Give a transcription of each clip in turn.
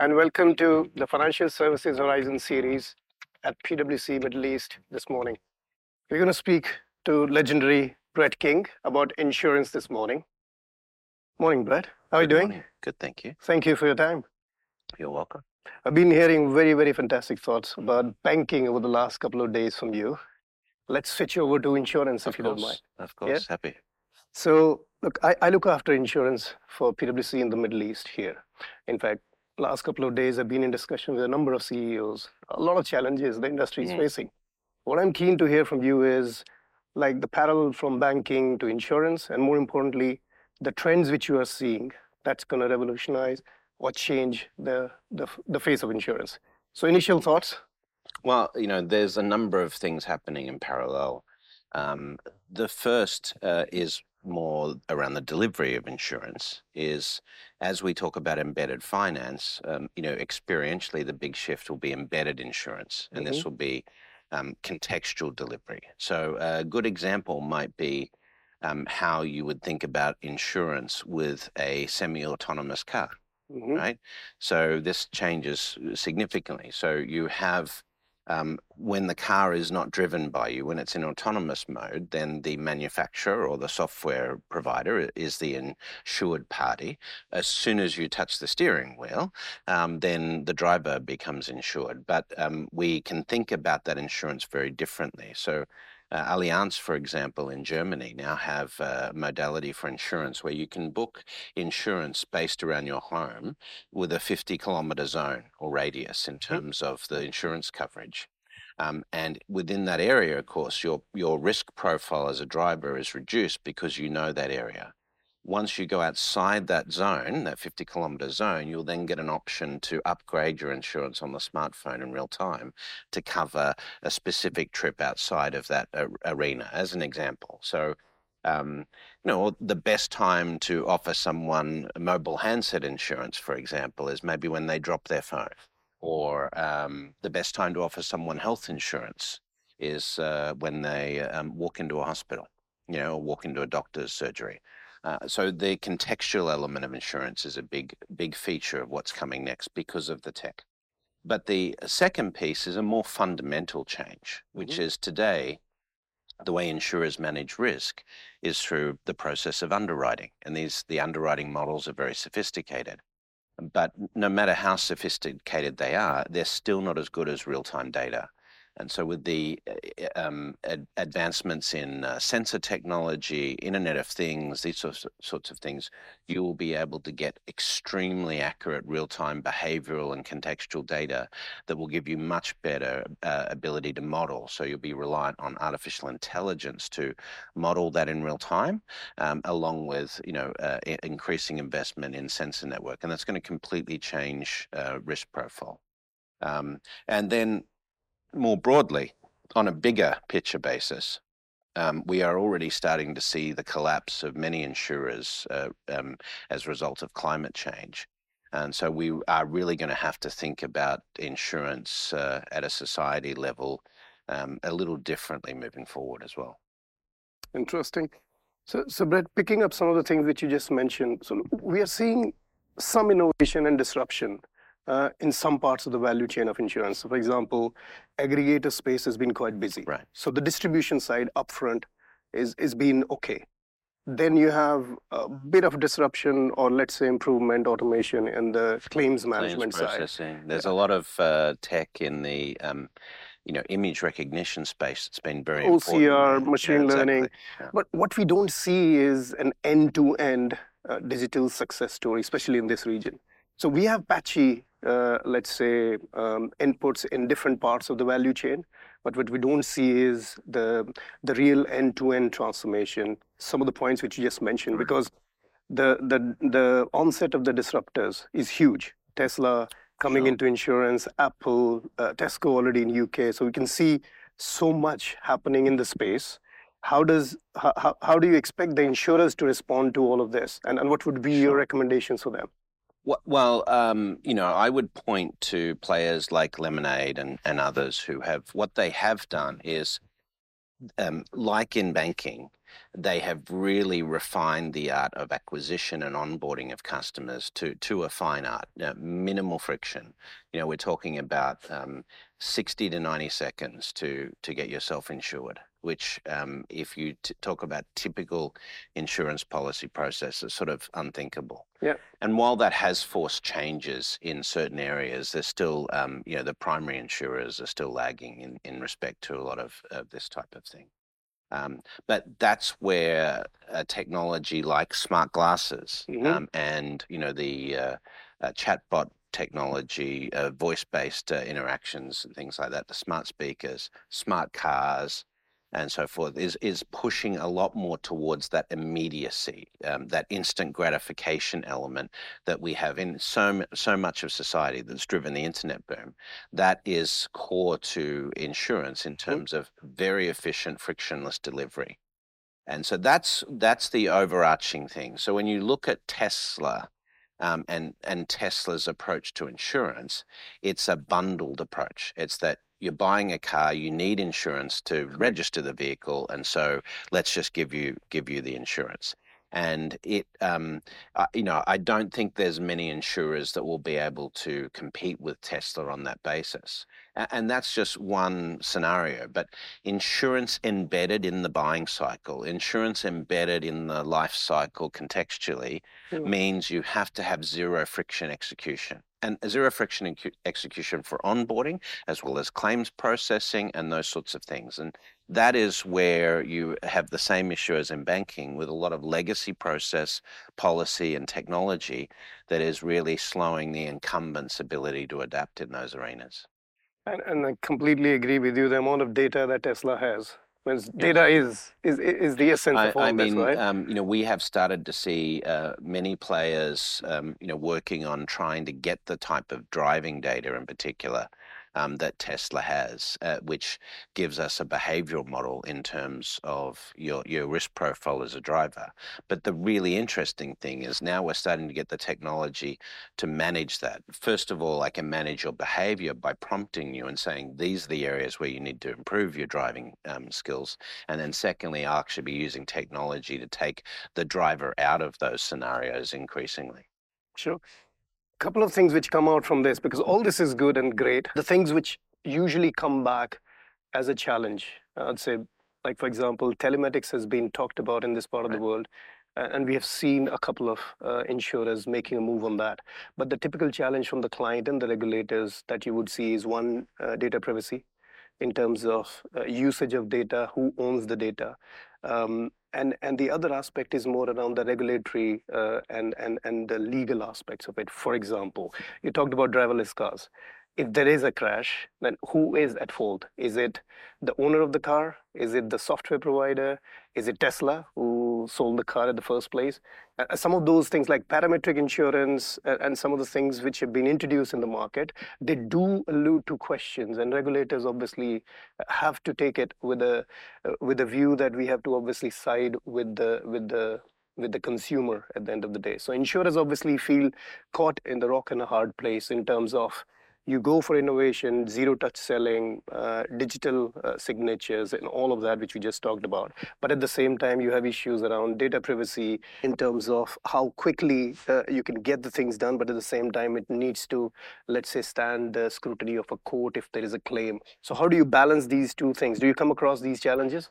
and welcome to the Financial Services Horizon series at PwC Middle East this morning. We're going to speak to legendary Brett King about insurance this morning. Morning, Brett. How are you doing? morning. Good, thank you. Thank you for your time. You're welcome. I've been hearing very, very fantastic thoughts about banking over the last couple of days from you. Let's switch over to insurance if Of you don't mind. Of course, happy. So, look, I, I look after insurance for PwC in the Middle East here. In fact, last couple of days I've been in discussion with a number of CEOs. A lot of challenges the industry is Mm. facing. What I'm keen to hear from you is like the parallel from banking to insurance, and more importantly, the trends which you are seeing that's going to revolutionize or change the, the the face of insurance. So, initial thoughts. Well, you know, there's a number of things happening in parallel. Um, the first uh, is more around the delivery of insurance. Is as we talk about embedded finance, um, you know, experientially, the big shift will be embedded insurance, and this Mhm. will be um, contextual delivery. So, a good example might be um, how you would think about insurance with a semi-autonomous car. Mhm. right? So this changes significantly. So you have um, when the car is not driven by you, when it's in autonomous mode, then the manufacturer or the software provider is the insured party. As soon as you touch the steering wheel, um, then the driver becomes insured. But um, we can think about that insurance very differently. So uh, Allianz, for example, in Germany now have a modality for insurance where you can book insurance based around your home with a 50 kilometer zone or radius in terms of the insurance coverage. Um, and within that area, of course, your, your risk profile as a driver is reduced because you know that area. Once you go outside that zone, that 50 kilometer zone, you'll then get an option to upgrade your insurance on the smartphone in real time to cover a specific trip outside of that arena, as an example. So, um, you know, the best time to offer someone mobile handset insurance, for example, is maybe when they drop their phone, or um, the best time to offer someone health insurance is uh, when they um, walk into a hospital, you know, or walk into a doctor's surgery. Uh, so the contextual element of insurance is a big, big feature of what's coming next because of the tech. But the second piece is a more fundamental change, which Mhm. is today the way insurers manage risk is through the process of underwriting. And these the underwriting models are very sophisticated. But no matter how sophisticated they are, they're still not as good as real-time data. And so with the uh, um, ad- advancements in uh, sensor technology, Internet of Things, these sorts of, sorts of things, you will be able to get extremely accurate real-time behavioral and contextual data that will give you much better uh, ability to model. So you'll be reliant on artificial intelligence to model that in real time, um, along with you know uh, i- increasing investment in sensor network, and that's going to completely change uh, risk profile. Um, and then more broadly, on a bigger picture basis, um, we are already starting to see the collapse of many insurers uh, um, as a result of climate change. And so we are really going to have to think about insurance uh, at a society level um, a little differently moving forward as well. Interesting. So, so Brett, picking up some of the things that you just mentioned, so we are seeing some innovation and disruption in some parts of the value chain of insurance. So, for example, aggregator space has been quite busy. Right. So the distribution side upfront is is been okay. Then you have a bit of disruption, or let's say improvement, automation in the claims management side. Claims processing. There's a lot of uh, tech in the um, you know image recognition space that's been very important. OCR, machine learning. exactly. But what we don't see is an end-to-end uh, digital success story, especially in this region. So we have patchy, uh, let's say, um, inputs in different parts of the value chain, but what we don't see is the the real end-to-end transformation. Some of the points which you just mentioned, Right. because the the the onset of the disruptors is huge. Tesla coming into insurance, Apple, uh, Tesco already in UK. So we can see so much happening in the space how does how, how, how do you expect the insurers to respond to all of this and, and what would be your recommendations for them Well, um, you know, I would point to players like Lemonade and, and others who have what they have done is, um, like in banking, they have really refined the art of acquisition and onboarding of customers to to a fine art, know, minimal friction. You know, we're talking about um, 60 to 90 seconds to to get yourself insured which um, if you t- talk about typical insurance policy process is sort of unthinkable. Yeah. And while that has forced changes in certain areas, there's still, um, you know, the primary insurers are still lagging in, in respect to a lot of, of this type of thing. Um, but that's where a technology like smart glasses Mhm. um, and you know the uh, uh, chatbot technology, uh, voice-based uh, interactions and things like that, the smart speakers, smart cars, and so forth, is is pushing a lot more towards that immediacy, um, that instant gratification element that we have in so so much of society that's driven the internet boom. That is core to insurance in terms of very efficient, frictionless delivery. And so that's that's the overarching thing. So when you look at Tesla um, and and Tesla's approach to insurance, it's a bundled approach. It's that you're buying a car, you need insurance to register the vehicle, and so let's just give you give you the insurance. And it, um, uh, you know, I don't think there's many insurers that will be able to compete with Tesla on that basis. And that's just one scenario. But insurance embedded in the buying cycle, insurance embedded in the life cycle contextually, Mm. means you have to have zero friction execution. And zero friction ecu- execution for onboarding, as well as claims processing and those sorts of things. And that is where you have the same issue as in banking with a lot of legacy process, policy, and technology that is really slowing the incumbents' ability to adapt in those arenas. And, and I completely agree with you. The amount of data that Tesla has, when data is is is the essence I, of all I this, mean, right? um, you know, we have started to see uh, many players, um, you know, working on trying to get the type of driving data in particular um, that Tesla has, uh, which gives us a behavioral model in terms of your your risk profile as a driver. But the really interesting thing is now we're starting to get the technology to manage that. First of all, I can manage your behavior by prompting you and saying these are the areas where you need to improve your driving um, skills. And then secondly, I'll actually be using technology to take the driver out of those scenarios increasingly. Sure. Couple of things which come out from this because all this is good and great. The things which usually come back as a challenge, I'd say, like for example, telematics has been talked about in this part of the world, and we have seen a couple of uh, insurers making a move on that. But the typical challenge from the client and the regulators that you would see is one, uh, data privacy in terms of uh, usage of data, who owns the data. Um, and, and the other aspect is more around the regulatory uh, and, and, and the legal aspects of it. For example, you talked about driverless cars. If there is a crash, then who is at fault? Is it the owner of the car? Is it the software provider? Is it Tesla who sold the car in the first place? Uh, some of those things like parametric insurance uh, and some of the things which have been introduced in the market, they do allude to questions, and regulators obviously have to take it with a uh, with a view that we have to obviously side with the with the with the consumer at the end of the day. So insurers obviously feel caught in the rock and a hard place in terms of you go for innovation, zero touch selling, uh, digital uh, signatures, and all of that, which we just talked about. But at the same time, you have issues around data privacy in terms of how quickly uh, you can get the things done, but at the same time, it needs to, let's say, stand the scrutiny of a court if there is a claim. So, how do you balance these two things? Do you come across these challenges?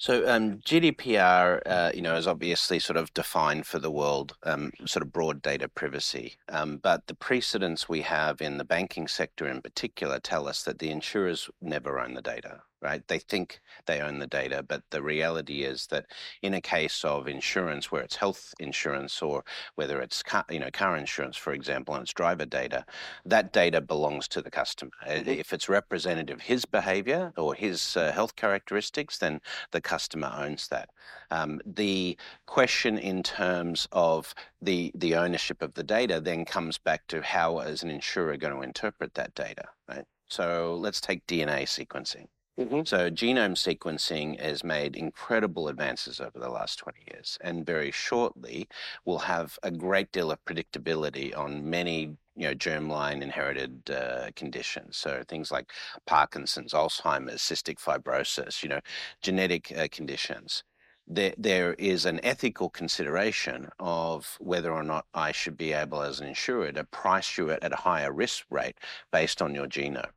So um, GDPR, uh, you know, is obviously sort of defined for the world, um, sort of broad data privacy. Um, but the precedents we have in the banking sector, in particular, tell us that the insurers never own the data. Right? They think they own the data, but the reality is that in a case of insurance, where it's health insurance or whether it's car, you know car insurance, for example, and it's driver data, that data belongs to the customer. Uh, If it's representative of his behavior or his uh, health characteristics, then the customer owns that. Um, the question in terms of the the ownership of the data then comes back to how is an insurer going to interpret that data, right? So let's take DNA sequencing. Mm-hmm. So genome sequencing has made incredible advances over the last 20 years, and very shortly we'll have a great deal of predictability on many you know germline inherited uh, conditions. So things like Parkinson's, Alzheimer's, cystic fibrosis, you know, genetic uh, conditions. there, there is an ethical consideration of whether or not I should be able, as an insurer, to price you at, at a higher risk rate based on your genome.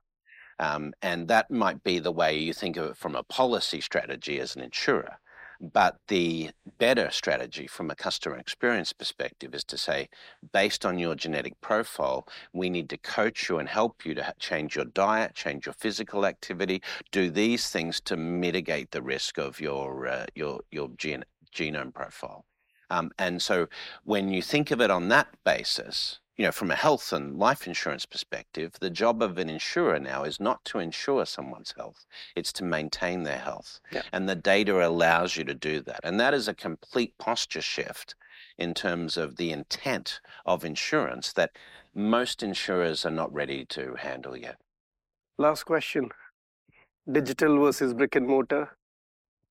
Um, and that might be the way you think of it from a policy strategy as an insurer. But the better strategy from a customer experience perspective is to say, based on your genetic profile, we need to coach you and help you to change your diet, change your physical activity, do these things to mitigate the risk of your uh, your your gen- genome profile. Um, and so, when you think of it on that basis, you know, from a health and life insurance perspective, the job of an insurer now is not to insure someone's health, it's to maintain their health. Yeah. And the data allows you to do that. And that is a complete posture shift in terms of the intent of insurance that most insurers are not ready to handle yet. Last question digital versus brick and mortar.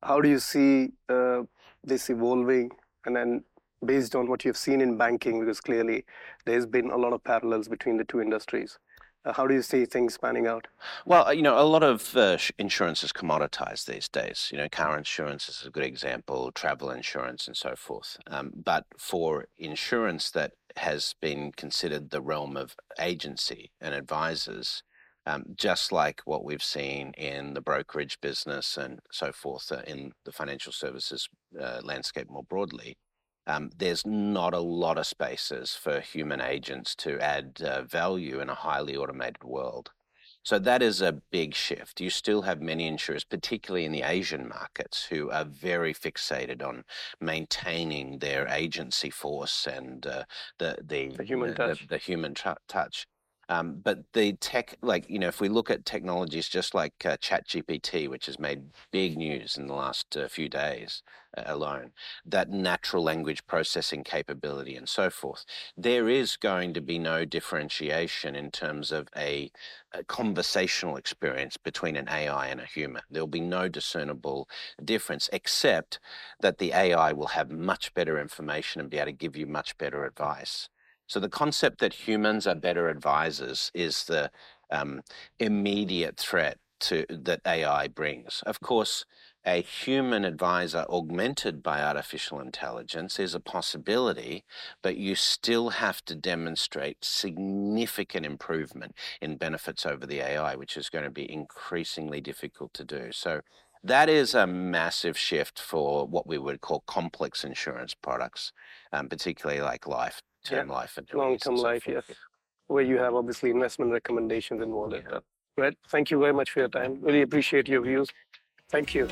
How do you see uh, this evolving? And then based on what you've seen in banking, because clearly there's been a lot of parallels between the two industries. Uh, how do you see things panning out? Well, you know, a lot of uh, insurance is commoditized these days. You know, car insurance is a good example, travel insurance, and so forth. Um, but for insurance that has been considered the realm of agency and advisors, um, just like what we've seen in the brokerage business and so forth uh, in the financial services uh, landscape more broadly, um, there's not a lot of spaces for human agents to add uh, value in a highly automated world. So that is a big shift. You still have many insurers, particularly in the Asian markets, who are very fixated on maintaining their agency force and uh, the, the, The human touch. The, the human touch. Um, but the tech, like, you know, if we look at technologies just like uh, ChatGPT, which has made big news in the last uh, few days uh, alone, that natural language processing capability and so forth, there is going to be no differentiation in terms of a, a conversational experience between an AI and a human. There'll be no discernible difference, except that the AI will have much better information and be able to give you much better advice. So the concept that humans are better advisors is the um, immediate threat to that AI brings. Of course, a human advisor augmented by artificial intelligence is a possibility, but you still have to demonstrate significant improvement in benefits over the AI, which is going to be increasingly difficult to do. So that is a massive shift for what we would call complex insurance products, um, particularly like life term life and Long-term life, yes. Where you have obviously investment recommendations involved in that. Brett, thank you very much for your time. Really appreciate your views. Thank you.